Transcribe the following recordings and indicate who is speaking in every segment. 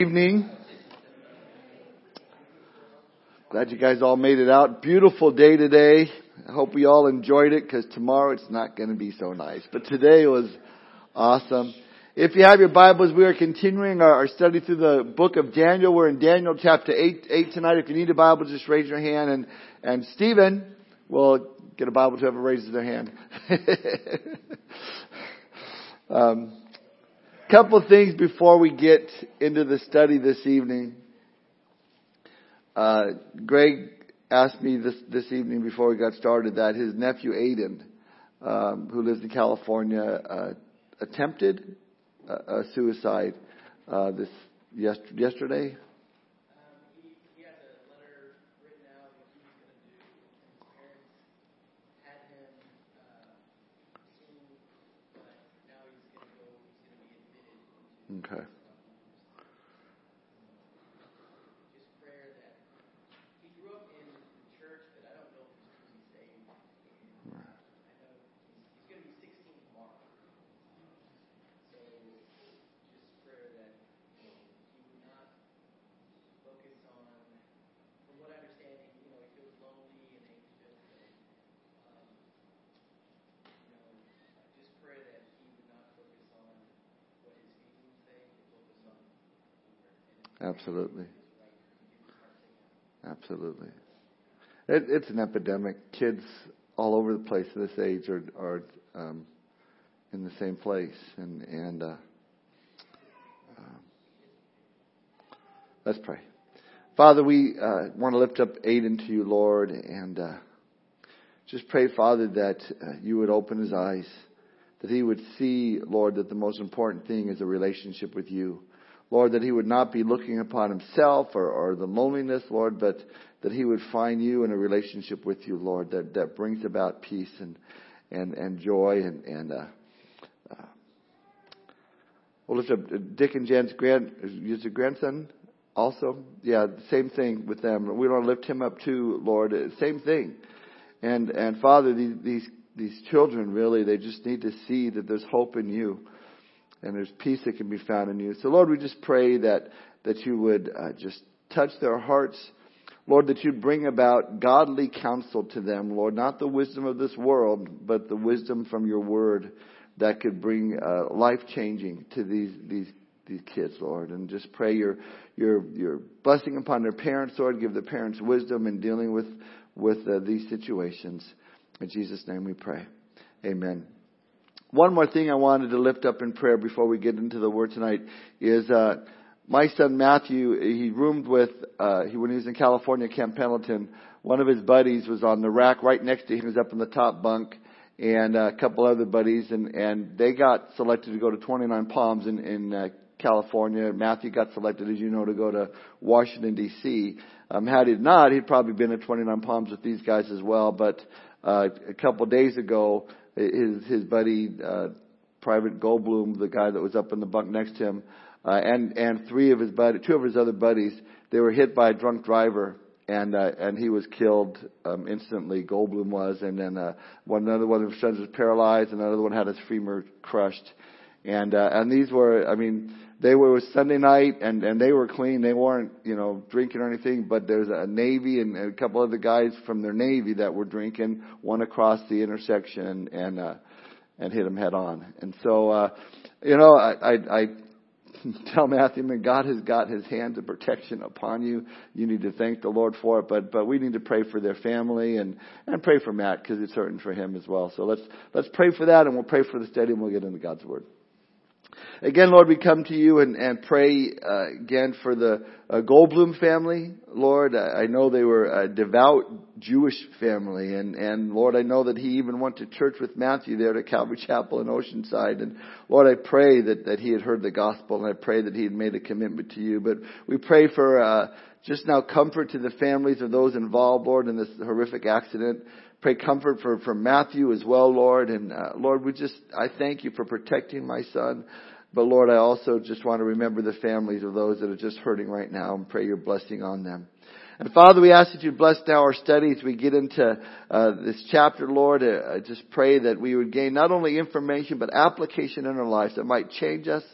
Speaker 1: evening. Glad you guys all made it out. Beautiful day today. I hope we all enjoyed it because tomorrow it's not going to be so nice. But today was awesome. If you have your Bibles, we are continuing our, our, study through the book of Daniel. We're in Daniel chapter 8, 8 tonight. If you need a Bible, just raise your hand and, and Stephen will get a Bible to whoever raises their hand. um, couple of things before we get into the study this evening. Uh, Greg asked me this this evening before we got started that his nephew Aiden, um, who lives in California, uh, attempted a, a suicide uh, this yesterday. Okay. Absolutely. Absolutely. It, it's an epidemic. Kids all over the place this age are are um, in the same place, and and uh, uh, let's pray. Father, we uh, want to lift up Aiden to you, Lord, and uh, just pray, Father, that uh, you would open his eyes, that he would see, Lord, that the most important thing is a relationship with you. Lord, that he would not be looking upon himself or, or the loneliness, Lord, but that he would find you in a relationship with you, Lord, that, that brings about peace and, and, and joy and, and, uh, uh, we'll lift up Dick and Jen's grand, is it grandson also? Yeah, same thing with them. We want to lift him up too, Lord. Same thing. And, and Father, these, these, these children really, they just need to see that there's hope in you and there's peace that can be found in you. So Lord, we just pray that, that you would uh, just touch their hearts. Lord, that you'd bring about godly counsel to them, Lord, not the wisdom of this world, but the wisdom from your word that could bring uh, life changing to these, these, these kids, Lord. And just pray your, your, your blessing upon their parents, Lord. Give the parents wisdom in dealing with, with uh, these situations. In Jesus' name we pray. Amen. One more thing I wanted to lift up in prayer before we get into the word tonight is uh, my son Matthew. He roomed with uh, he when he was in California, Camp Pendleton. One of his buddies was on the rack right next to him. He was up in the top bunk, and uh, a couple other buddies, and and they got selected to go to 29 Palms in in uh, California. Matthew got selected, as you know, to go to Washington D.C. Um, had he not, he'd probably been at 29 Palms with these guys as well. But uh, a couple days ago, his his buddy uh, Private Goldblum, the guy that was up in the bunk next to him, uh, and and three of his buddy, two of his other buddies, they were hit by a drunk driver, and uh, and he was killed um, instantly. Goldblum was, and then uh, one another one of his sons was paralyzed, and another one had his femur crushed, and uh, and these were, I mean, they were Sunday night, and and they were clean. They weren't, you know, drinking or anything. But there's a Navy and a couple other guys from their Navy that were drinking. One across the intersection and uh, and hit him head on. And so, uh, you know, I I, I tell Matthew, man, God has got His hands of protection upon you. You need to thank the Lord for it, but but we need to pray for their family and and pray for Matt because it's hurting for him as well. So let's let's pray for that, and we'll pray for the and we'll get into God's word. Again, Lord, we come to you and, and pray uh, again for the uh, Goldblum family. Lord, I I know they were a devout Jewish family, and, and Lord, I know that he even went to church with Matthew there to Calvary Chapel in Oceanside. And Lord, I pray that, that he had heard the gospel, and I pray that he had made a commitment to you. But we pray for uh, just now comfort to the families of those involved, Lord, in this horrific accident. Pray comfort for, for Matthew as well, Lord. And uh, Lord, we just, I thank you for protecting my son. But Lord, I also just want to remember the families of those that are just hurting right now and pray your blessing on them. And Father, we ask that you bless now our studies. We get into uh, this chapter, Lord. Uh, I just pray that we would gain not only information but application in our lives that might change us,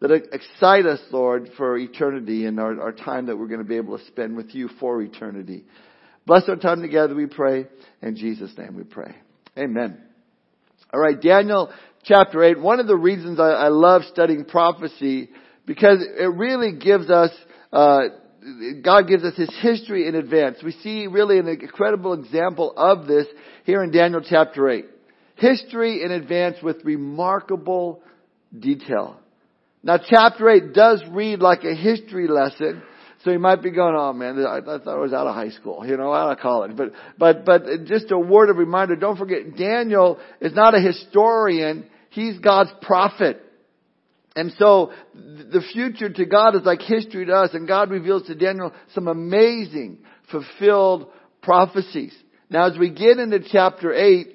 Speaker 1: that excite us, Lord, for eternity and our, our time that we're going to be able to spend with you for eternity. Bless our time together, we pray. In Jesus' name we pray. Amen. All right, Daniel chapter 8. One of the reasons I, I love studying prophecy because it really gives us, uh, God gives us His history in advance. We see really an incredible example of this here in Daniel chapter 8. History in advance with remarkable detail. Now chapter 8 does read like a history lesson, so you might be going, oh man, I, I thought I was out of high school, you know, out of college. But, but, but just a word of reminder, don't forget, Daniel is not a historian, he's God's prophet. And so the future to God is like history to us, and God reveals to Daniel some amazing fulfilled prophecies. Now as we get into chapter 8,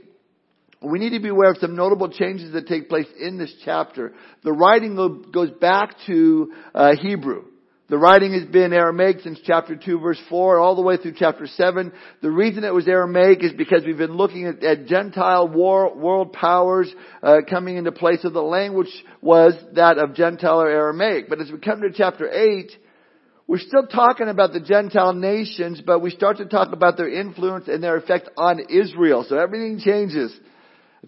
Speaker 1: we need to be aware of some notable changes that take place in this chapter. The writing goes back to uh, Hebrew. The writing has been Aramaic since chapter 2 verse 4 all the way through chapter 7. The reason it was Aramaic is because we've been looking at, at Gentile war, world powers uh, coming into place. So the language was that of Gentile or Aramaic. But as we come to chapter 8, we're still talking about the Gentile nations, but we start to talk about their influence and their effect on Israel. So everything changes.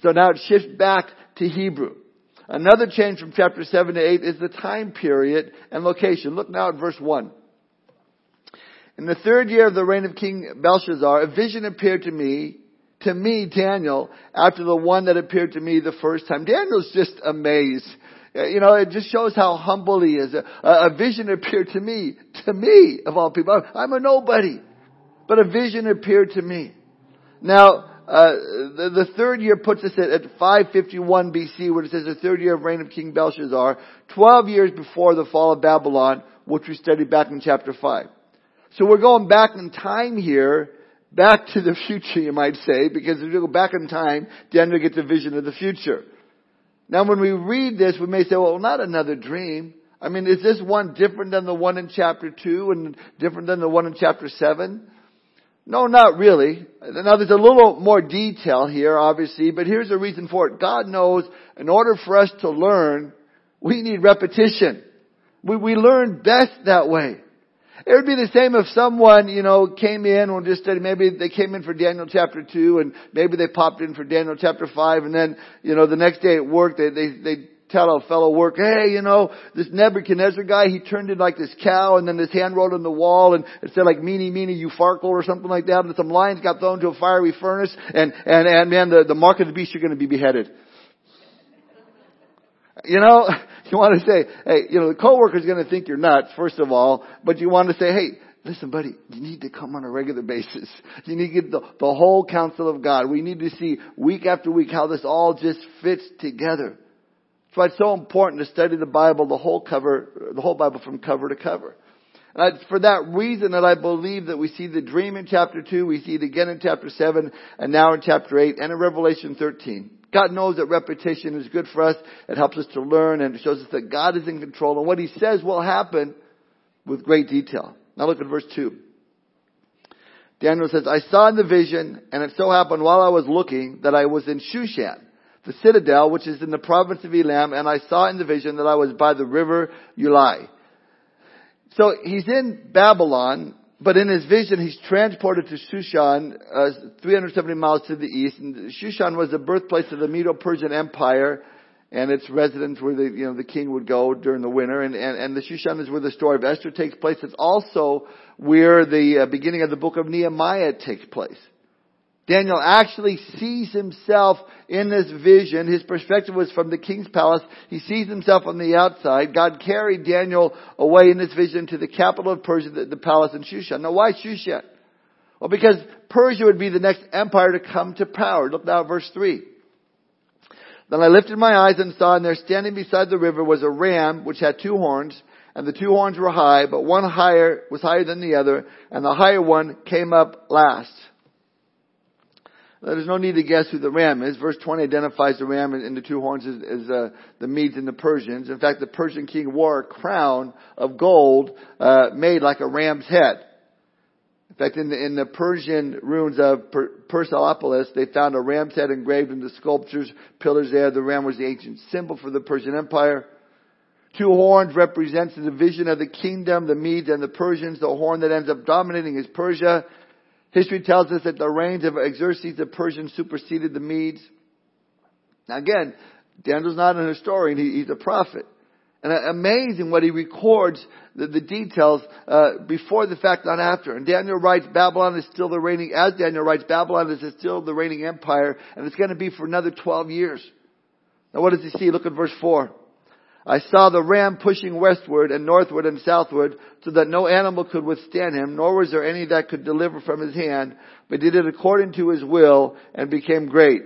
Speaker 1: So now it shifts back to Hebrew. Another change from chapter 7 to 8 is the time period and location. Look now at verse 1. In the third year of the reign of King Belshazzar, a vision appeared to me, to me, Daniel, after the one that appeared to me the first time. Daniel's just amazed. Uh, you know, it just shows how humble he is. A, a vision appeared to me, to me, of all people. I'm a nobody. But a vision appeared to me. Now, uh, the, the, third year puts us at, at 551 BC, where it says the third year of reign of King Belshazzar, 12 years before the fall of Babylon, which we studied back in chapter 5. So we're going back in time here, back to the future, you might say, because if you go back in time, Daniel gets a vision of the future. Now when we read this, we may say, well, not another dream. I mean, is this one different than the one in chapter 2 and different than the one in chapter 7? No, not really. Now there's a little more detail here, obviously, but here's the reason for it. God knows in order for us to learn, we need repetition. We, we learn best that way. It would be the same if someone, you know, came in and just study, maybe they came in for Daniel chapter 2 and maybe they popped in for Daniel chapter 5 and then, you know, the next day at work they, they, they tell a fellow worker, hey, you know, this Nebuchadnezzar guy, he turned in like this cow and then his hand wrote on the wall and it said like meanie meanie you farkle or something like that and some lions got thrown to a fiery furnace and, and, and man, the, the mark of the beast, you're going to be beheaded. You know, you want to say, hey, you know, the coworker's going to think you're nuts, first of all, but you want to say, hey, listen buddy, you need to come on a regular basis. You need to get the, the whole counsel of God. We need to see week after week how this all just fits together. That's why it's so important to study the Bible, the whole cover, the whole Bible from cover to cover. And it's for that reason that I believe that we see the dream in chapter 2, we see it again in chapter 7, and now in chapter 8, and in Revelation 13. God knows that repetition is good for us. It helps us to learn and it shows us that God is in control and what He says will happen with great detail. Now look at verse 2. Daniel says, I saw in the vision, and it so happened while I was looking that I was in Shushan the citadel, which is in the province of Elam, and I saw in the vision that I was by the river Ulai. So he's in Babylon, but in his vision he's transported to Shushan, uh, 370 miles to the east. And Shushan was the birthplace of the Medo-Persian Empire, and its residence where the you know the king would go during the winter. And and, and the Shushan is where the story of Esther takes place. It's also where the uh, beginning of the book of Nehemiah takes place. Daniel actually sees himself in this vision. His perspective was from the king's palace. He sees himself on the outside. God carried Daniel away in this vision to the capital of Persia, the, the palace in Shushan. Now why Shushan? Well, because Persia would be the next empire to come to power. Look now at verse 3. Then I lifted my eyes and saw, and there standing beside the river was a ram which had two horns, and the two horns were high, but one higher was higher than the other, and the higher one came up last. There's no need to guess who the ram is. Verse 20 identifies the ram and the two horns as, as uh, the Medes and the Persians. In fact, the Persian king wore a crown of gold uh, made like a ram's head. In fact, in the, in the Persian ruins of per- Persepolis, they found a ram's head engraved in the sculptures, pillars there. The ram was the ancient symbol for the Persian Empire. two horns represents the division of the kingdom, the Medes and the Persians. The horn that ends up dominating is Persia. History tells us that the reigns of Xerxes the Persian superseded the Medes. Now again, Daniel's not an historian, he, he's a prophet. And amazing what he records the, the details uh, before the fact, not after. And Daniel writes, Babylon is still the reigning, as Daniel writes, Babylon is still the reigning empire, and it's going to be for another 12 years. Now what does he see? Look at verse 4. I saw the ram pushing westward and northward and southward so that no animal could withstand him, nor was there any that could deliver from his hand, but did it according to his will and became great.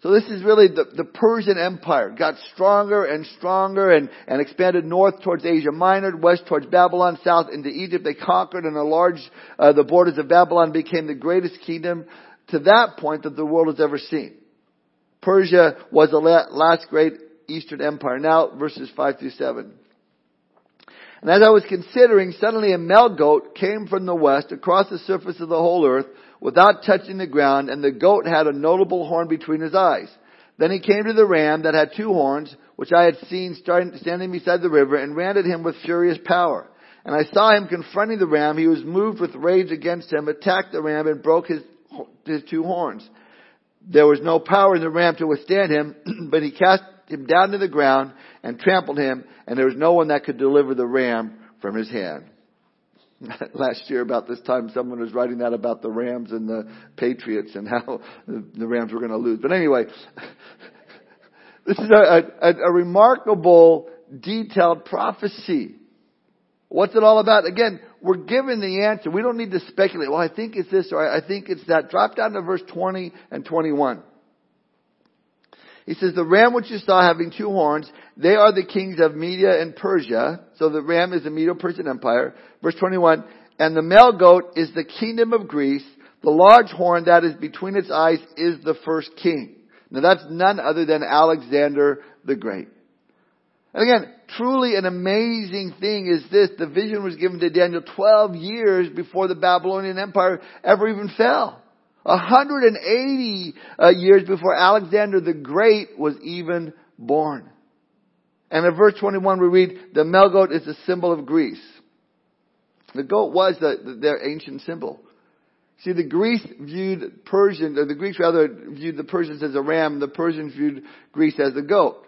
Speaker 1: So this is really the, the Persian Empire. Got stronger and stronger and, and expanded north towards Asia Minor, west towards Babylon, south into Egypt. They conquered and enlarged uh, the borders of Babylon, became the greatest kingdom to that point that the world has ever seen. Persia was the last great Eastern Empire. Now verses 5 through 7. And as I was considering, suddenly a male goat came from the west across the surface of the whole earth without touching the ground, and the goat had a notable horn between his eyes. Then he came to the ram that had two horns, which I had seen standing beside the river, and ran at him with furious power. And I saw him confronting the ram. He was moved with rage against him, attacked the ram, and broke his, his two horns. There was no power in the ram to withstand him, but he cast him down to the ground and trampled him, and there was no one that could deliver the ram from his hand. last year about this time someone was writing that about the Rams and the Patriots and how the Rams were going to lose. But anyway, this is a, a, a remarkable detailed prophecy. What's it all about? Again, we're given the answer. We don't need to speculate. Well, I think it's this or I think it's that. Drop down to verse 20 and 21. He says, the ram which you saw having two horns, they are the kings of Media and Persia. So the ram is the Medo-Persian Empire. Verse 21, and the male goat is the kingdom of Greece. The large horn that is between its eyes is the first king. Now that's none other than Alexander the Great. And again, truly an amazing thing is this. The vision was given to Daniel 12 years before the Babylonian Empire ever even fell. 180 uh, years before Alexander the Great was even born. And in verse 21 we read, the male goat is a symbol of Greece. The goat was the, their ancient symbol. See, the Greeks viewed Persian, or the Greeks rather viewed the Persians as a ram, the Persians viewed Greece as a goat.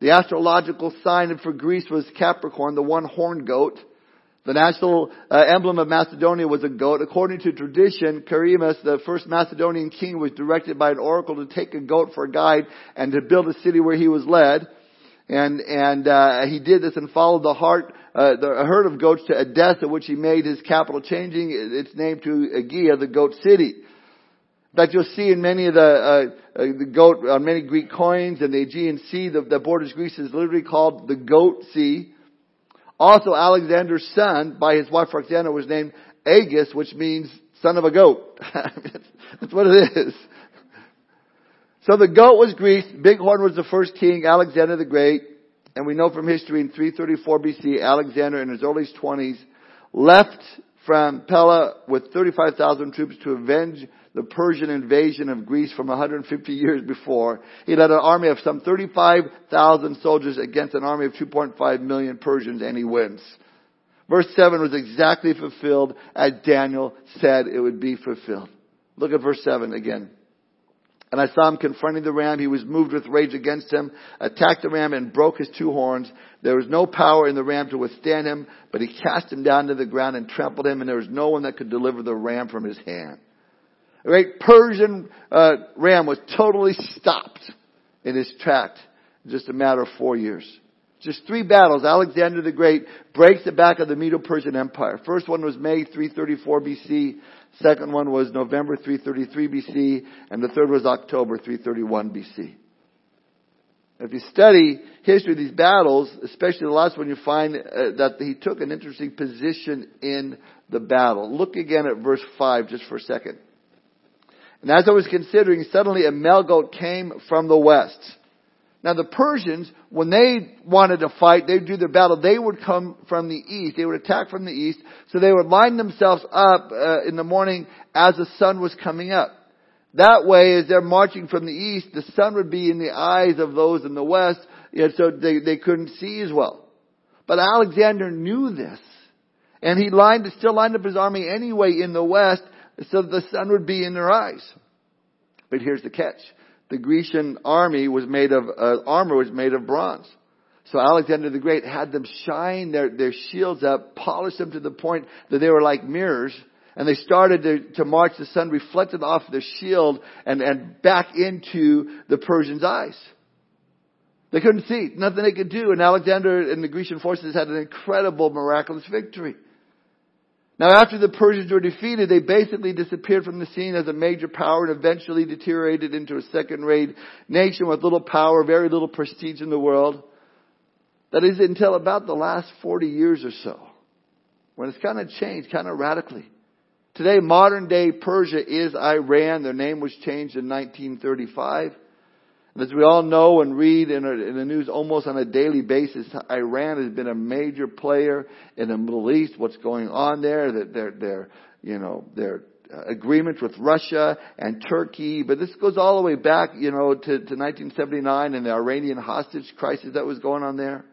Speaker 1: The astrological sign for Greece was Capricorn, the one-horned goat. The national uh, emblem of Macedonia was a goat. According to tradition, Quirinus, the first Macedonian king, was directed by an oracle to take a goat for a guide and to build a city where he was led. And and uh, he did this and followed the heart, uh, the a herd of goats to Edessa, which he made his capital, changing its name to Aegea, the goat city. In fact, you'll see in many of the, uh, uh, the goat, on many Greek coins and the Aegean Sea, the, the borders Greece is literally called the Goat Sea. Also, Alexander's son, by his wife Roxana, was named Aegus, which means son of a goat. That's what it is. So the goat was Greece. Bighorn was the first king, Alexander the Great. And we know from history in 334 BC, Alexander in his early 20s left from Pella with 35,000 troops to avenge the Persian invasion of Greece from 150 years before. He led an army of some 35,000 soldiers against an army of 2.5 million Persians and he wins. Verse 7 was exactly fulfilled as Daniel said it would be fulfilled. Look at verse 7 again. And I saw him confronting the ram. He was moved with rage against him, attacked the ram and broke his two horns. There was no power in the ram to withstand him, but he cast him down to the ground and trampled him, and there was no one that could deliver the ram from his hand. The great Persian uh, ram was totally stopped in his track in just a matter of four years. Just three battles. Alexander the Great breaks the back of the Medo-Persian Empire. First one was May 334 BC. Second one was November 333 BC. And the third was October 331 BC. If you study history of these battles, especially the last one, you find uh, that he took an interesting position in the battle. Look again at verse 5 just for a second. And as I was considering, suddenly a male goat came from the west. Now the Persians, when they wanted to fight, they'd do their battle, they would come from the east. They would attack from the east. So they would line themselves up uh, in the morning as the sun was coming up. That way, as they're marching from the east, the sun would be in the eyes of those in the west, Yeah, so they, they couldn't see as well. But Alexander knew this. And he lined, still lined up his army anyway in the west so the sun would be in their eyes. But here's the catch. The Grecian army was made of, uh, armor was made of bronze. So Alexander the Great had them shine their, their shields up, polish them to the point that they were like mirrors, and they started to, to march. The sun reflected off the shield and, and back into the Persians' eyes. They couldn't see. Nothing they could do. And Alexander and the Grecian forces had an incredible, miraculous victory. Now after the Persians were defeated, they basically disappeared from the scene as a major power and eventually deteriorated into a second-rate nation with little power, very little prestige in the world. That is until about the last 40 years or so, when it's kind of changed, kind of radically. Today, modern day Persia is Iran. Their name was changed in 1935. As we all know and read in, the news almost on a daily basis, Iran has been a major player in the Middle East. What's going on there? Their, their, you know, their uh, agreements with Russia and Turkey, but this goes all the way back, you know, to, to 1979 and the Iranian hostage crisis that was going on there.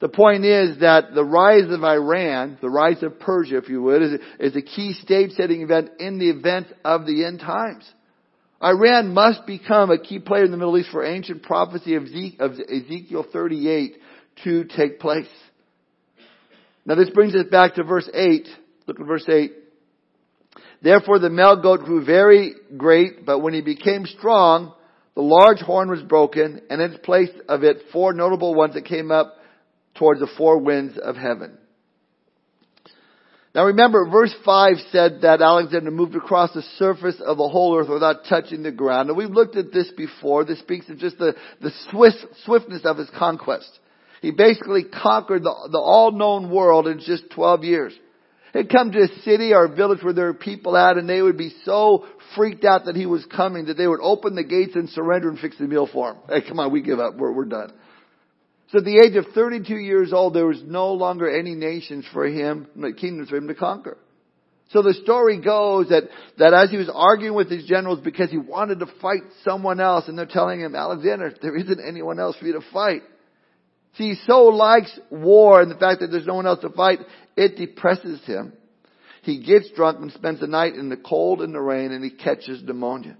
Speaker 1: The point is that the rise of Iran, the rise of Persia, if you would, is, is a key stage-setting event in the event of the end times. Iran must become a key player in the Middle East for ancient prophecy of Ezekiel 38 to take place. Now this brings us back to verse 8. Look at verse 8. Therefore the male goat grew very great, but when he became strong, the large horn was broken, and in its place of it four notable ones that came up towards the four winds of heaven. Now remember, verse 5 said that Alexander moved across the surface of the whole earth without touching the ground. And we've looked at this before. This speaks of just the, the swift, swiftness of his conquest. He basically conquered the, the all-known world in just 12 years. He'd come to a city or a village where there were people at and they would be so freaked out that he was coming that they would open the gates and surrender and fix the meal for him. Hey, come on, we give up. We're, we're done. So at the age of 32 years old, there was no longer any nations for him, kingdoms for him to conquer. So the story goes that, that as he was arguing with his generals because he wanted to fight someone else, and they're telling him, Alexander, there isn't anyone else for you to fight. See, he so likes war and the fact that there's no one else to fight, it depresses him. He gets drunk and spends the night in the cold and the rain and he catches pneumonia.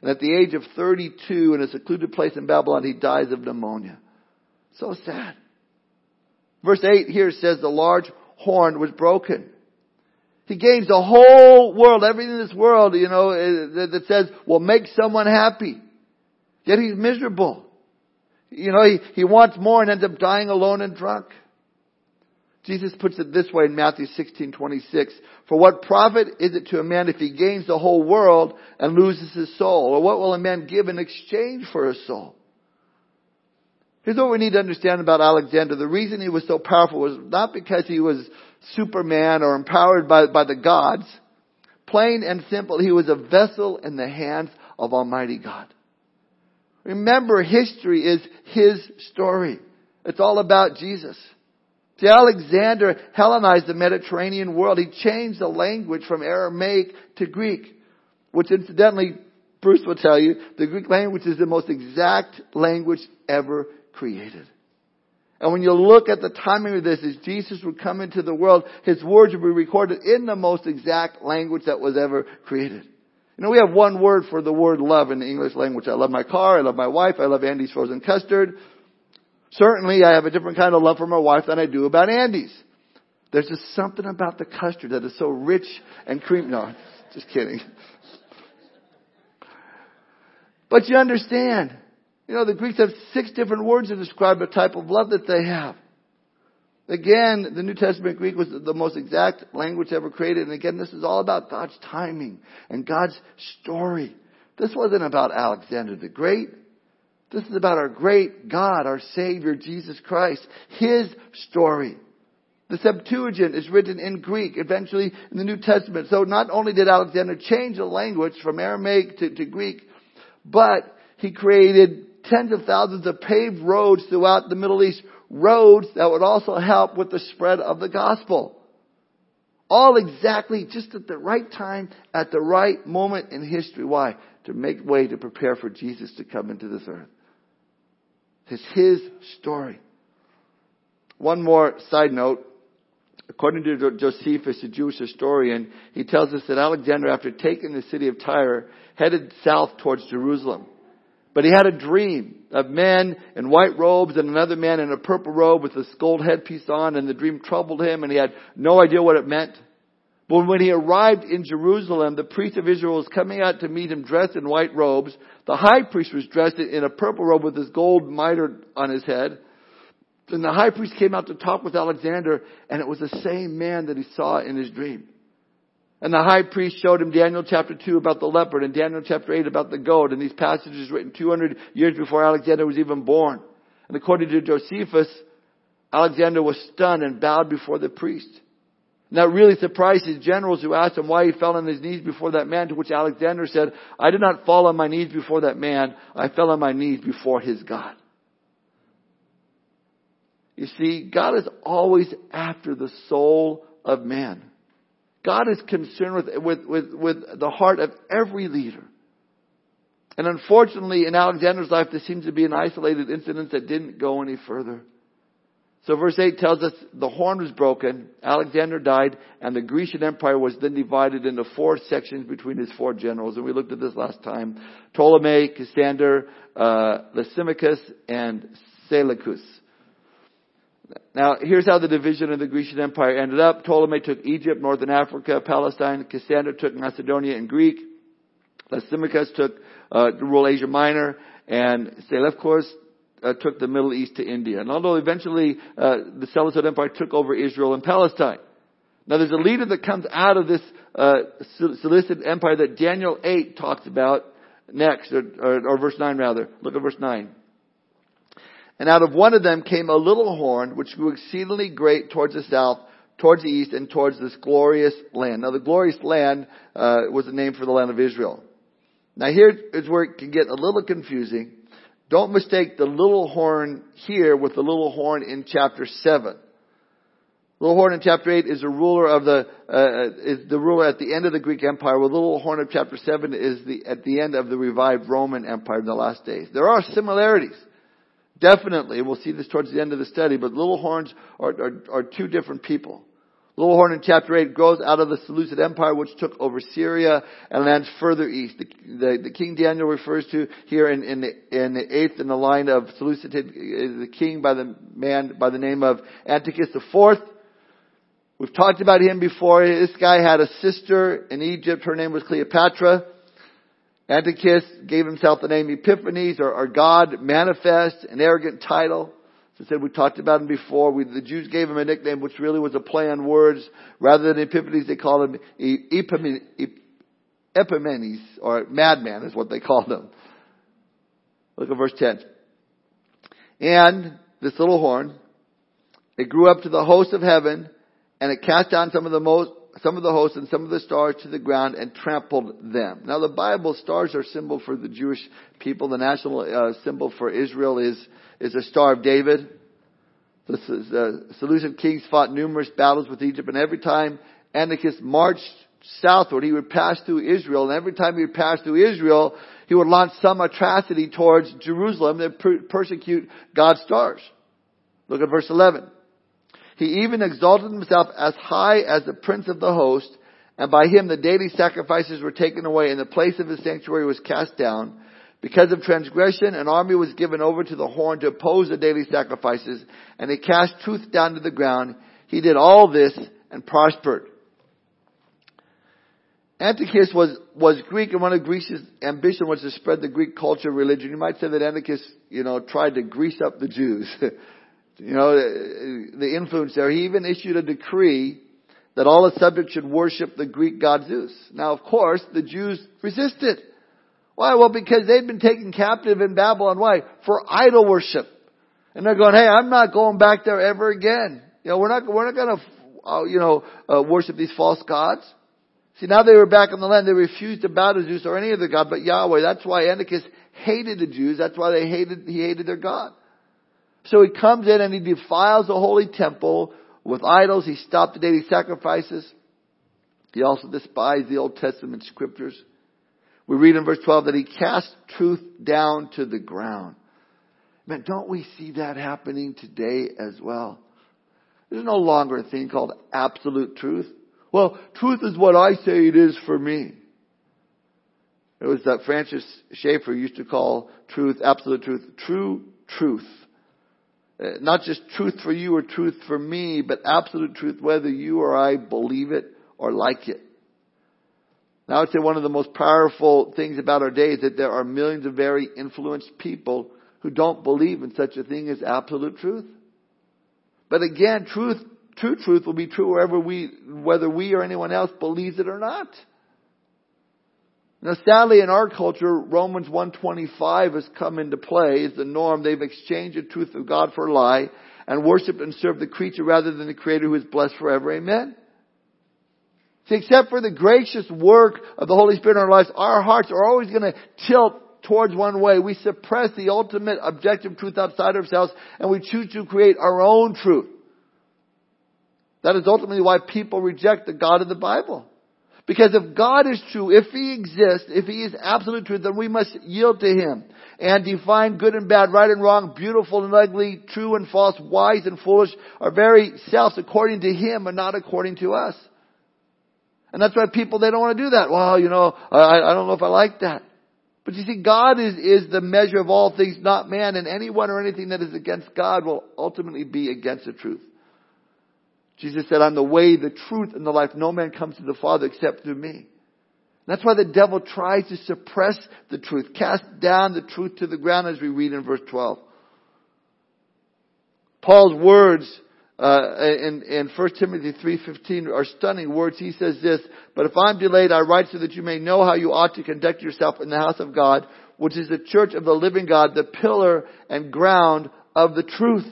Speaker 1: And at the age of 32 in a secluded place in Babylon, he dies of pneumonia. So sad. Verse 8 here says the large horn was broken. He gains the whole world, everything in this world, you know, eh, that says will make someone happy. Yet he's miserable. You know, he, he wants more and ends up dying alone and drunk. Jesus puts it this way in Matthew 16:26, "For what profit is it to a man if he gains the whole world and loses his soul? Or what will a man give in exchange for his soul?" Here's what we need to understand about Alexander. The reason he was so powerful was not because he was Superman or empowered by, by the gods. Plain and simple, he was a vessel in the hands of Almighty God. Remember, history is his story. It's all about Jesus. See, Alexander Hellenized the Mediterranean world. He changed the language from Aramaic to Greek, which incidentally, Bruce will tell you, the Greek language is the most exact language ever created. And when you look at the timing of this, as Jesus would come into the world, his words would be recorded in the most exact language that was ever created. You know, we have one word for the word love in the English language. I love my car, I love my wife, I love Andy's frozen custard. Certainly, I have a different kind of love for my wife than I do about Andy's. There's just something about the custard that is so rich and creamy. No, just kidding. But you understand, you know, the Greeks have six different words to describe the type of love that they have. Again, the New Testament Greek was the most exact language ever created. And again, this is all about God's timing and God's story. This wasn't about Alexander the Great. This is about our great God, our Savior, Jesus Christ. His story. The Septuagint is written in Greek, eventually in the New Testament. So not only did Alexander change the language from Aramaic to, to Greek, but he created tens of thousands of paved roads throughout the Middle East, roads that would also help with the spread of the gospel. All exactly just at the right time, at the right moment in history. Why? To make way to prepare for Jesus to come into this earth. It's his story. One more side note. According to Josephus, a Jewish historian, he tells us that Alexander, after taking the city of Tyre, headed south towards Jerusalem. But he had a dream of men in white robes and another man in a purple robe with a gold headpiece on, and the dream troubled him, and he had no idea what it meant. But when he arrived in Jerusalem, the priest of Israel was coming out to meet him dressed in white robes. The high priest was dressed in a purple robe with his gold mitre on his head. And the high priest came out to talk with Alexander, and it was the same man that he saw in his dream. And the high priest showed him Daniel chapter 2 about the leopard and Daniel chapter 8 about the goat. And these passages written 200 years before Alexander was even born. And according to Josephus, Alexander was stunned and bowed before the priest. And that really surprised his generals who asked him why he fell on his knees before that man, to which Alexander said, I did not fall on my knees before that man, I fell on my knees before his God. You see, God is always after the soul of man. God is concerned with, with, with, with the heart of every leader. And unfortunately, in Alexander's life, this seems to be an isolated incident that didn't go any further. So verse 8 tells us the horn was broken, Alexander died, and the Grecian Empire was then divided into four sections between his four generals. And we looked at this last time. Ptolemy, Cassander, uh, Lysimachus, and Seleucus. Now, here's how the division of the Grecian Empire ended up. Ptolemy took Egypt, northern Africa, Palestine. Cassander took Macedonia and Greek. Lysimachus took uh, rule Asia Minor, and Seleucus uh, took the Middle East to India. And although eventually uh, the Seleucid Empire took over Israel and Palestine. Now there's a leader that comes out of this uh, Seleucid Empire that Daniel 8 talks about next, or, or, or verse 9 rather. Look at verse 9. And out of one of them came a little horn, which grew exceedingly great towards the south, towards the east, and towards this glorious land. Now the glorious land uh, was the name for the land of Israel. Now here is where it can get a little confusing. Don't mistake the little horn here with the little horn in chapter 7. Little horn in chapter 8 is a ruler of the, uh, is the ruler at the end of the Greek Empire, while the little horn of chapter 7 is the, at the end of the revived Roman Empire in the last days. There are similarities. Definitely, we'll see this towards the end of the study, but little horns are, are, are two different people. Little horn in chapter 8 grows out of the Seleucid Empire, which took over Syria and lands further east. The, the, the King Daniel refers to here in, in, the, in the eighth in the line of Seleucid, the king by the man by the name of Antiochus IV. We've talked about him before. This guy had a sister in Egypt. Her name was Cleopatra. Antiochus gave himself the name Epiphanes or, or God manifest, an arrogant title. As I said, we talked about him before. We, the Jews gave him a nickname which really was a play on words. Rather than Epiphanes, they called him Epimanes, or madman is what they called him. Look at verse 10. And this little horn, it grew up to the host of heaven, and it cast down some of the most some of the hosts and some of the stars to the ground and trampled them. Now the Bible, stars are symbol for the Jewish people. The national uh, symbol for Israel is, is a Star of David. The, the Seleucid kings fought numerous battles with Egypt and every time Antiochus marched southward, he would pass through Israel and every time he would pass through Israel, he would launch some atrocity towards Jerusalem that per- persecute God's stars. Look at verse 11. He even exalted himself as high as the prince of the host, and by him the daily sacrifices were taken away, and the place of his sanctuary was cast down. Because of transgression, an army was given over to the horn to oppose the daily sacrifices, and they cast truth down to the ground. He did all this and prospered. Antiochus was, was Greek, and one of Greece's ambition was to spread the Greek culture religion. You might say that Antiochus, you know, tried to grease up the Jews. you know, the influence there. He even issued a decree that all the subjects should worship the Greek god Zeus. Now, of course, the Jews resisted. Why? Well, because they'd been taken captive in Babylon. Why? For idol worship. And they're going, hey, I'm not going back there ever again. You know, we're not, we're not going to, uh, you know, uh, worship these false gods. See, now they were back in the land. They refused to bow to Zeus or any other god but Yahweh. That's why Antiochus hated the Jews. That's why they hated, he hated their God. So he comes in and he defiles the holy temple with idols. He stopped the daily sacrifices. He also despised the Old Testament scriptures. We read in verse 12 that he cast truth down to the ground. Man, don't we see that happening today as well? There's no longer a thing called absolute truth. Well, truth is what I say it is for me. It was that Francis Schaeffer used to call truth, absolute truth, true truth. Uh, not just truth for you or truth for me, but absolute truth whether you or I believe it or like it. Now I would say one of the most powerful things about our day is that there are millions of very influenced people who don't believe in such a thing as absolute truth. But again, truth, true truth will be true wherever we, whether we or anyone else believes it or not. Now sadly in our culture, Romans 125 has come into play as the norm. They've exchanged the truth of God for a lie and worshiped and served the creature rather than the creator who is blessed forever. Amen. See, except for the gracious work of the Holy Spirit in our lives, our hearts are always going to tilt towards one way. We suppress the ultimate objective truth outside ourselves and we choose to create our own truth. That is ultimately why people reject the God of the Bible. Because if God is true, if He exists, if He is absolute truth, then we must yield to Him and define good and bad, right and wrong, beautiful and ugly, true and false, wise and foolish, our very selves according to Him and not according to us. And that's why people, they don't want to do that. Well, you know, I, I don't know if I like that. But you see, God is, is the measure of all things, not man, and anyone or anything that is against God will ultimately be against the truth. Jesus said, I'm the way, the truth, and the life. No man comes to the Father except through me. That's why the devil tries to suppress the truth, cast down the truth to the ground as we read in verse 12. Paul's words uh, in, in 1 Timothy 3.15 are stunning words. He says this, But if I'm delayed, I write so that you may know how you ought to conduct yourself in the house of God, which is the church of the living God, the pillar and ground of the truth.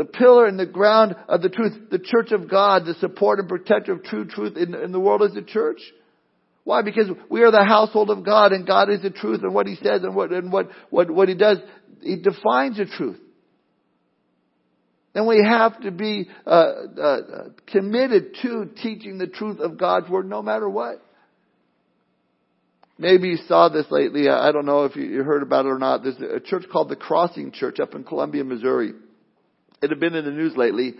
Speaker 1: The pillar and the ground of the truth, the church of God, the support and protector of true truth in, in the world is the church. Why? Because we are the household of God and God is the truth and what He says and what, and what, what, what He does, He defines the truth. And we have to be uh, uh, committed to teaching the truth of God's Word no matter what. Maybe you saw this lately. I don't know if you heard about it or not. There's a church called the Crossing Church up in Columbia, Missouri. It had been in the news lately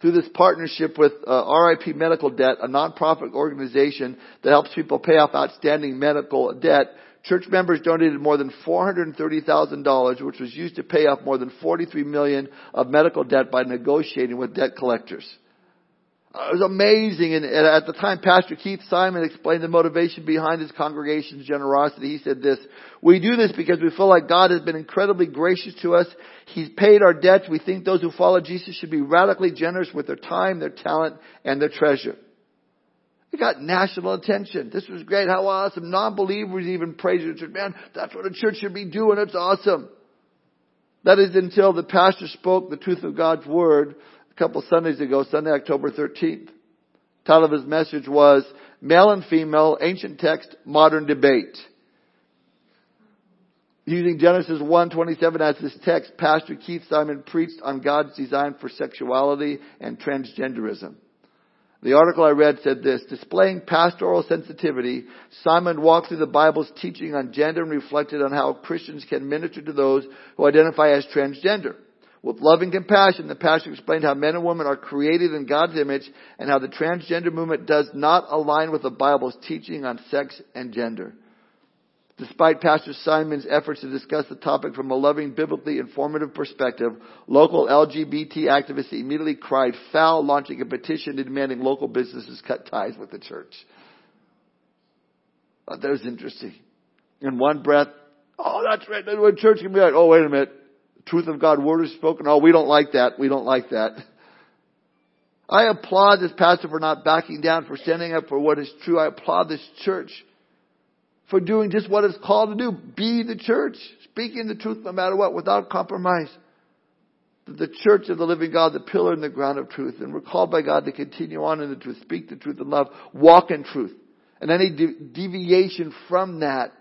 Speaker 1: through this partnership with uh, RIP Medical Debt, a nonprofit organization that helps people pay off outstanding medical debt. Church members donated more than $430,000, which was used to pay off more than 43 million of medical debt by negotiating with debt collectors. Uh, it was amazing. And at the time, Pastor Keith Simon explained the motivation behind his congregation's generosity. He said this, we do this because we feel like God has been incredibly gracious to us. He's paid our debts. We think those who follow Jesus should be radically generous with their time, their talent, and their treasure. It got national attention. This was great. How awesome. Non-believers even praised the church. Man, that's what a church should be doing. It's awesome. That is until the pastor spoke the truth of God's word a couple Sundays ago, Sunday, October 13th. The title of his message was Male and Female, Ancient Text, Modern Debate. Using Genesis 1:27 as his text, Pastor Keith Simon preached on God's design for sexuality and transgenderism. The article I read said this, displaying pastoral sensitivity, Simon walked through the Bible's teaching on gender and reflected on how Christians can minister to those who identify as transgender. With love and compassion, the pastor explained how men and women are created in God's image and how the transgender movement does not align with the Bible's teaching on sex and gender. Despite Pastor Simon's efforts to discuss the topic from a loving, biblically informative perspective, local LGBT activists immediately cried foul, launching a petition demanding local businesses cut ties with the church. That was interesting. In one breath, oh, that's right. When church can be like, oh, wait a minute. Truth of God word is spoken. Oh, we don't like that. We don't like that. I applaud this pastor for not backing down, for standing up for what is true. I applaud this church for doing just what it's called to do. Be the church. Speaking the truth no matter what, without compromise. The church of the living God, the pillar and the ground of truth. And we're called by God to continue on in the truth, speak the truth in love, walk in truth. And any de- deviation from that,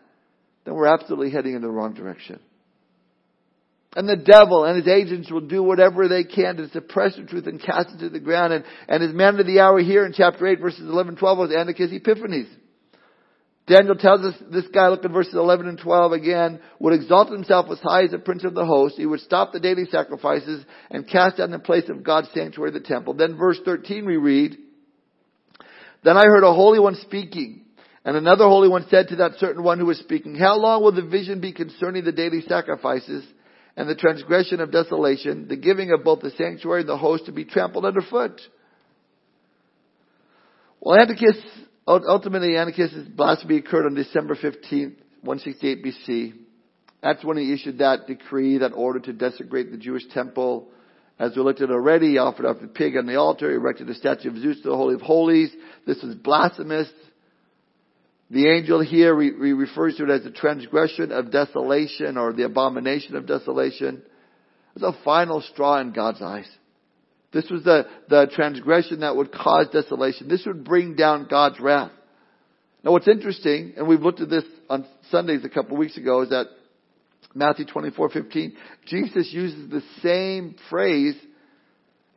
Speaker 1: then we're absolutely heading in the wrong direction. And the devil and his agents will do whatever they can to suppress the truth and cast it to the ground. And, and his man of the hour here in chapter 8 verses 11 12 was Antiochus Epiphanes. Daniel tells us this guy, look at verses 11 and 12 again, would exalt himself as high as the prince of the host. He would stop the daily sacrifices and cast down the place of God's sanctuary, the temple. Then verse 13 we read, Then I heard a holy one speaking, and another holy one said to that certain one who was speaking, How long will the vision be concerning the daily sacrifices and the transgression of desolation, the giving of both the sanctuary and the host to be trampled underfoot? Well, Antiochus Ultimately, Antiochus' blasphemy occurred on December 15th, 168 BC. That's when he issued that decree, that order to desecrate the Jewish temple. As we looked at already, he offered up a pig on the altar, erected a statue of Zeus to the Holy of Holies. This was blasphemous. The angel here re- re- refers to it as the transgression of desolation or the abomination of desolation. It's a final straw in God's eyes. This was the, the transgression that would cause desolation. This would bring down God's wrath. Now what's interesting, and we've looked at this on Sundays a couple of weeks ago, is that Matthew 24:15, Jesus uses the same phrase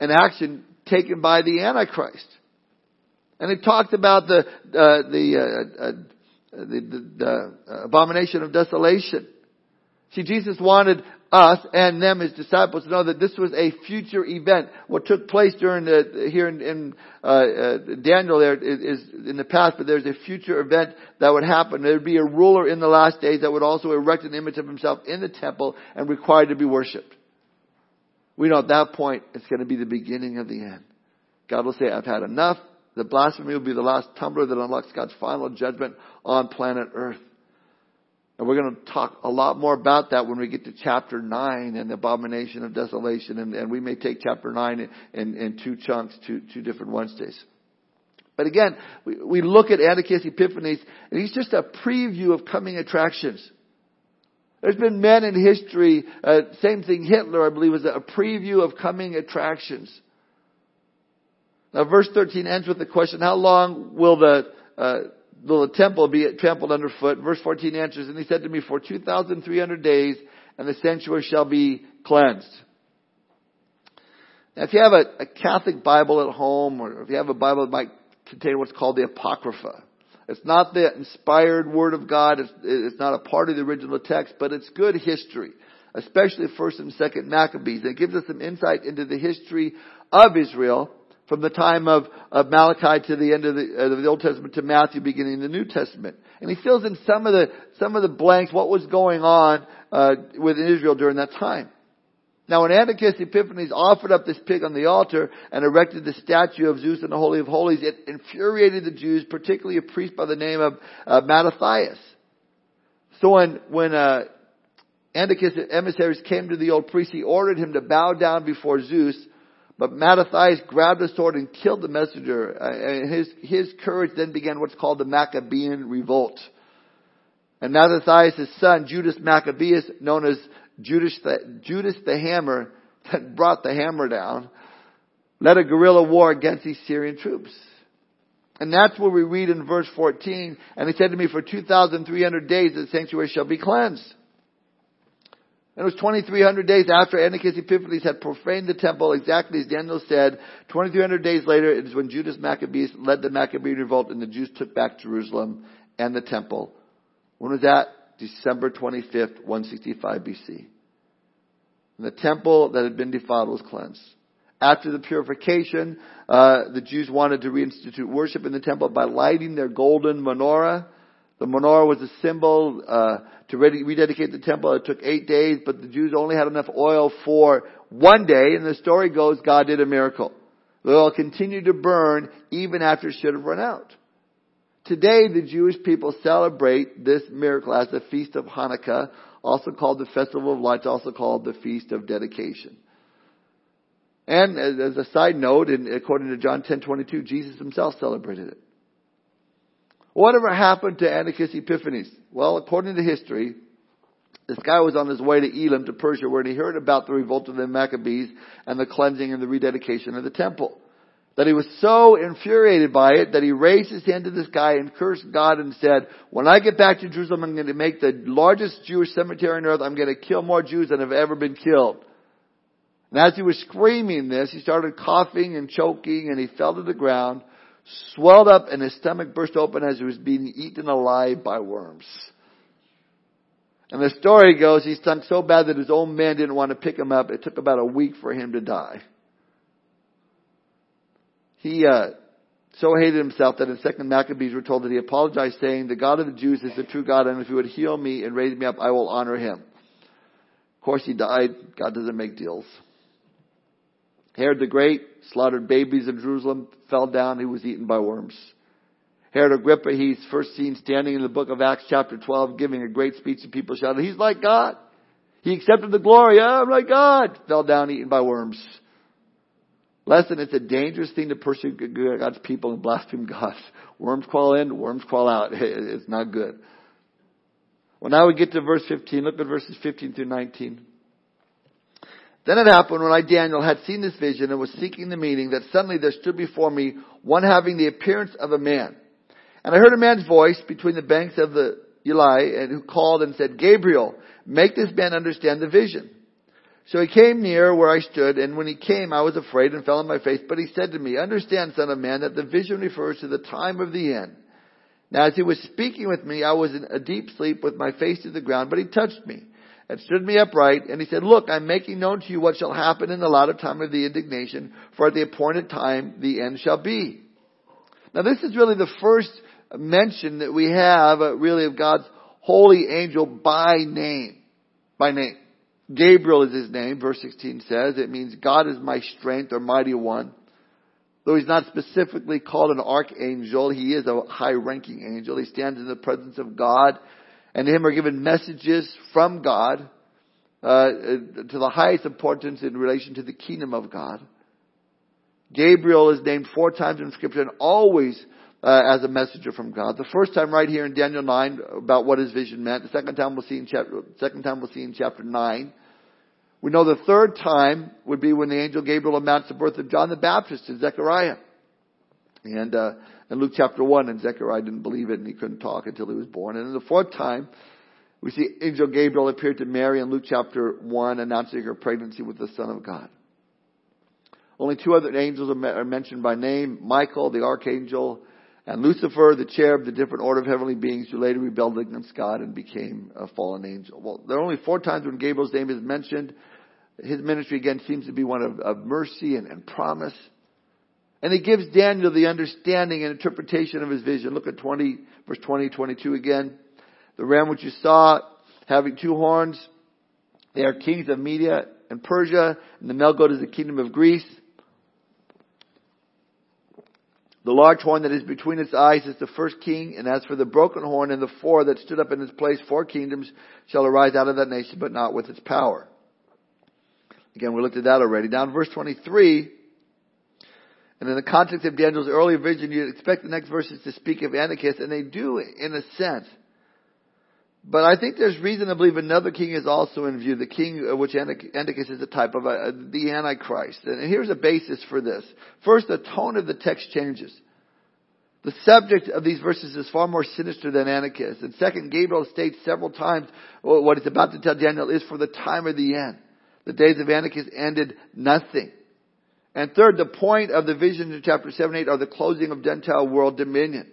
Speaker 1: and action taken by the Antichrist. And it talked about the, uh, the, uh, uh, the, the, abomination of desolation. See, Jesus wanted us and them as disciples to know that this was a future event. What took place during the, here in, in uh, uh, Daniel there is, is, in the past, but there's a future event that would happen. There would be a ruler in the last days that would also erect an image of himself in the temple and required to be worshipped. We know at that point it's going to be the beginning of the end. God will say, I've had enough. The blasphemy will be the last tumbler that unlocks God's final judgment on planet earth. And we're going to talk a lot more about that when we get to chapter 9 and the abomination of desolation. And, and we may take chapter 9 in, in, in two chunks, two, two different Wednesdays. But again, we, we look at Antiochus Epiphanes, and he's just a preview of coming attractions. There's been men in history, uh, same thing, Hitler, I believe, was a preview of coming attractions. Now verse 13 ends with the question, how long will the, uh, will the temple be trampled underfoot? Verse 14 answers, and he said to me, for 2,300 days, and the sanctuary shall be cleansed. Now, if you have a, a, Catholic Bible at home, or if you have a Bible that might contain what's called the Apocrypha, it's not the inspired Word of God. It's, it's not a part of the original text, but it's good history, especially First and Second Maccabees. It gives us some insight into the history of Israel from the time of, of Malachi to the end of the, of the Old Testament to Matthew beginning the New Testament. And he fills in some of the, some of the blanks, what was going on, uh, within Israel during that time. Now when Antiochus Epiphanes offered up this pig on the altar and erected the statue of Zeus in the Holy of Holies, it infuriated the Jews, particularly a priest by the name of uh, Mattathias. So when, when, uh, emissaries came to the old priest, he ordered him to bow down before Zeus, but Mattathias grabbed a sword and killed the messenger. Uh, and his, his courage then began what's called the Maccabean revolt. And Mattathias' son, Judas Maccabeus, known as Judas the, Judas the Hammer, that brought the hammer down, led a guerrilla war against these Syrian troops. And that's where we read in verse 14, and he said to me, for 2,300 days the sanctuary shall be cleansed. And it was 2,300 days after Antiochus Epiphanes had profaned the temple, exactly as Daniel said. 2,300 days later, it is when Judas Maccabeus led the Maccabean revolt and the Jews took back Jerusalem and the temple. When was that? December 25th, 165 BC. And the temple that had been defiled was cleansed. After the purification, uh, the Jews wanted to reinstitute worship in the temple by lighting their golden menorah. The menorah was a symbol uh, to rededicate the temple. It took eight days, but the Jews only had enough oil for one day, and the story goes God did a miracle. The oil continued to burn even after it should have run out. Today, the Jewish people celebrate this miracle as the Feast of Hanukkah, also called the Festival of Lights, also called the Feast of Dedication. And as a side note, and according to John 10:22, Jesus himself celebrated it. Whatever happened to Antiochus Epiphanes? Well, according to history, this guy was on his way to Elam, to Persia, where he heard about the revolt of the Maccabees and the cleansing and the rededication of the temple. That he was so infuriated by it that he raised his hand to the sky and cursed God and said, when I get back to Jerusalem, I'm going to make the largest Jewish cemetery on earth. I'm going to kill more Jews than have ever been killed. And as he was screaming this, he started coughing and choking and he fell to the ground. Swelled up and his stomach burst open as he was being eaten alive by worms. And the story goes, he stunk so bad that his own men didn't want to pick him up. It took about a week for him to die. He uh, so hated himself that in Second Maccabees we're told that he apologized, saying, "The God of the Jews is the true God, and if He would heal me and raise me up, I will honor Him." Of course, he died. God doesn't make deals. Herod the Great slaughtered babies in Jerusalem, fell down, he was eaten by worms. Herod Agrippa, he's first seen standing in the book of Acts chapter 12 giving a great speech and people shouted, he's like God. He accepted the glory, yeah, I'm like God. Fell down eaten by worms. Lesson, it's a dangerous thing to persecute God's people and blaspheme God. Worms crawl in, worms crawl out. It's not good. Well, now we get to verse 15. Look at verses 15 through 19. Then it happened when I, Daniel, had seen this vision and was seeking the meaning that suddenly there stood before me one having the appearance of a man. And I heard a man's voice between the banks of the Ulai and who called and said, Gabriel, make this man understand the vision. So he came near where I stood, and when he came, I was afraid and fell on my face. But he said to me, Understand, son of man, that the vision refers to the time of the end. Now as he was speaking with me, I was in a deep sleep with my face to the ground, but he touched me and stood me upright, and he said, Look, I'm making known to you what shall happen in the latter time of the indignation, for at the appointed time the end shall be. Now this is really the first mention that we have, uh, really, of God's holy angel by name. By name. Gabriel is his name, verse 16 says. It means God is my strength or mighty one. Though he's not specifically called an archangel, he is a high ranking angel. He stands in the presence of God and to him are given messages from God uh, to the highest importance in relation to the kingdom of God. Gabriel is named four times in Scripture and always uh, as a messenger from God. The first time right here in Daniel 9 about what his vision meant. The second time we'll see in chapter, second time we'll see in chapter 9. We know the third time would be when the angel Gabriel announced the birth of John the Baptist to Zechariah. And uh, in Luke chapter 1, and Zechariah didn't believe it and he couldn't talk until he was born. And in the fourth time, we see angel Gabriel appeared to Mary in Luke chapter 1, announcing her pregnancy with the Son of God. Only two other angels are mentioned by name, Michael, the archangel, and Lucifer, the cherub, the different order of heavenly beings who later rebelled against God and became a fallen angel. Well, there are only four times when Gabriel's name is mentioned. His ministry again seems to be one of, of mercy and, and promise. And he gives Daniel the understanding and interpretation of his vision. Look at 20, verse 20, 22 again. The ram which you saw having two horns, they are kings of Media and Persia, and the male goat is the kingdom of Greece. The large horn that is between its eyes is the first king, and as for the broken horn and the four that stood up in its place, four kingdoms shall arise out of that nation, but not with its power. Again, we looked at that already. Down verse 23, and in the context of Daniel's earlier vision, you'd expect the next verses to speak of Antiochus, and they do in a sense. But I think there's reason to believe another king is also in view, the king of which Antiochus is a type of a, the Antichrist. And here's a basis for this. First, the tone of the text changes. The subject of these verses is far more sinister than Antiochus. And second, Gabriel states several times what he's about to tell Daniel is for the time of the end. The days of Antiochus ended nothing. And third, the point of the vision in chapter 7 8 are the closing of Gentile world dominion.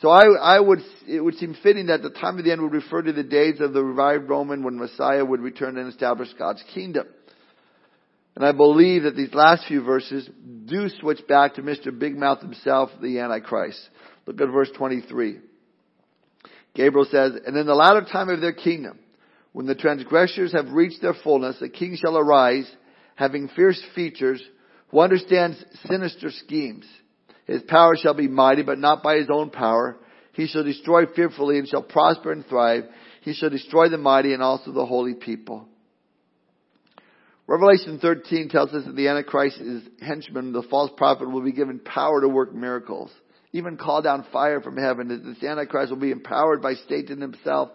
Speaker 1: So I, I would, it would seem fitting that the time of the end would refer to the days of the revived Roman when Messiah would return and establish God's kingdom. And I believe that these last few verses do switch back to Mr. Big Mouth himself, the Antichrist. Look at verse 23. Gabriel says, And in the latter time of their kingdom, when the transgressors have reached their fullness, a king shall arise, having fierce features, who understands sinister schemes. His power shall be mighty, but not by his own power. He shall destroy fearfully and shall prosper and thrive. He shall destroy the mighty and also the holy people. Revelation 13 tells us that the Antichrist's henchman, the false prophet, will be given power to work miracles. Even call down fire from heaven. This Antichrist will be empowered by Satan himself.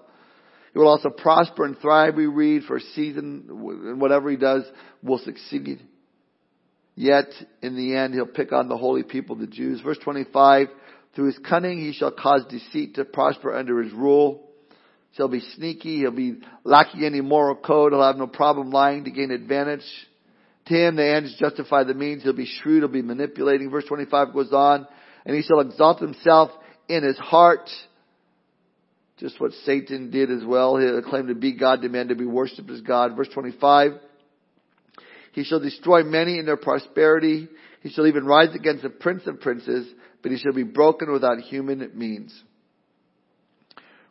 Speaker 1: He will also prosper and thrive, we read, for a season, and whatever he does will succeed. Yet, in the end, he'll pick on the holy people, the Jews. Verse 25, through his cunning he shall cause deceit to prosper under his rule. He'll be sneaky. He'll be lacking any moral code. He'll have no problem lying to gain advantage. To him, the ends justify the means. He'll be shrewd. He'll be manipulating. Verse 25 goes on. and he shall exalt himself in his heart. Just what Satan did as well. He'll claim to be God, demand to be worshipped as God. Verse 25. He shall destroy many in their prosperity. He shall even rise against the prince of princes, but he shall be broken without human means.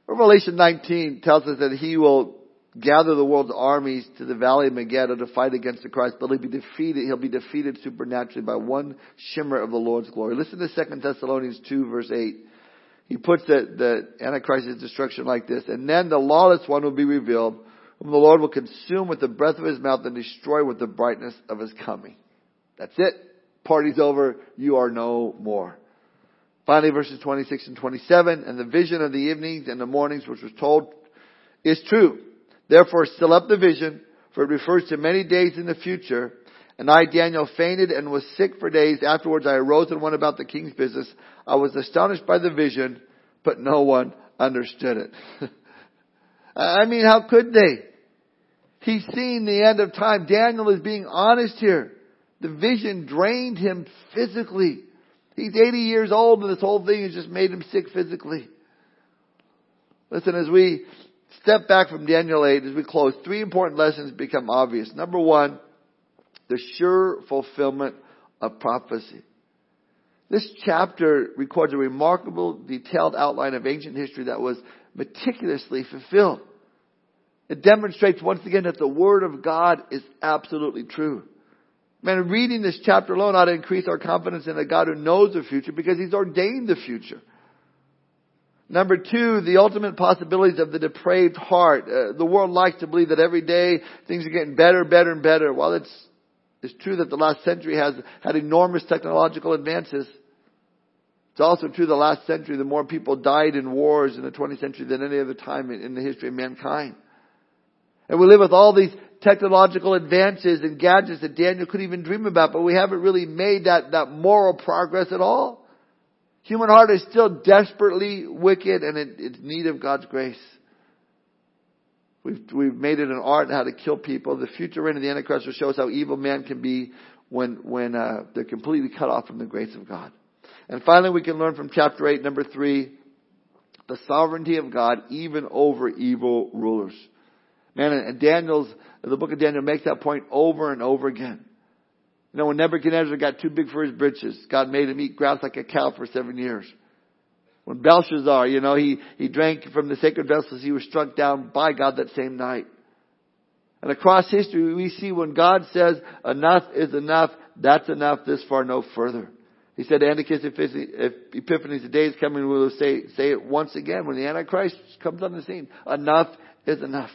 Speaker 1: Revelation 19 tells us that he will gather the world's armies to the valley of Megiddo to fight against the Christ, but he'll be defeated, he'll be defeated supernaturally by one shimmer of the Lord's glory. Listen to 2 Thessalonians 2 verse 8. He puts the, the Antichrist's destruction like this, and then the lawless one will be revealed, whom the Lord will consume with the breath of his mouth and destroy with the brightness of his coming. That's it. Party's over. You are no more. Finally, verses 26 and 27, and the vision of the evenings and the mornings which was told is true. Therefore, still up the vision, for it refers to many days in the future. And I, Daniel, fainted and was sick for days. Afterwards, I arose and went about the king's business. I was astonished by the vision, but no one understood it. Uh, I mean, how could they? He's seen the end of time. Daniel is being honest here. The vision drained him physically. He's 80 years old and this whole thing has just made him sick physically. Listen, as we step back from Daniel 8 as we close, three important lessons become obvious. Number one, the sure fulfillment of prophecy. This chapter records a remarkable, detailed outline of ancient history that was meticulously fulfilled. It demonstrates once again that the Word of God is absolutely true. Man, reading this chapter alone ought to increase our confidence in a God who knows the future because He's ordained the future. Number two, the ultimate possibilities of the depraved heart. Uh, the world likes to believe that every day things are getting better, better, and better. While it's, it's true that the last century has had enormous technological advances, it's also true the last century the more people died in wars in the 20th century than any other time in, the history of mankind. And we live with all these technological advances and gadgets that Daniel couldn't even dream about, but we haven't really made that, that moral progress at all. Human heart is still desperately wicked and in, in need of God's grace. We've, we've made it an art how to kill people. The future reign of the Antichrist will show us how evil man can be when, when uh, they're completely cut off from the grace of God. And finally, we can learn from chapter 8, number 3, the sovereignty of God even over evil rulers. Man, and Daniel's, the book of Daniel makes that point over and over again. You know, when Nebuchadnezzar got too big for his britches, God made him eat grass like a cow for seven years. When Belshazzar, you know, he, he drank from the sacred vessels, he was struck down by God that same night. And across history, we see when God says enough is enough, that's enough, this far, no further. He said, Antiochus Epiphanes, the day is coming, we will say, say it once again when the Antichrist comes on the scene. Enough is enough.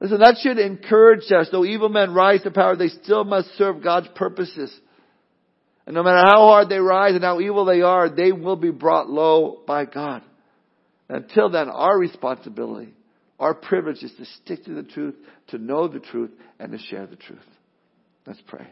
Speaker 1: Listen, that should encourage us. Though evil men rise to power, they still must serve God's purposes. And no matter how hard they rise and how evil they are, they will be brought low by God. Until then, our responsibility, our privilege is to stick to the truth, to know the truth, and to share the truth. Let's pray.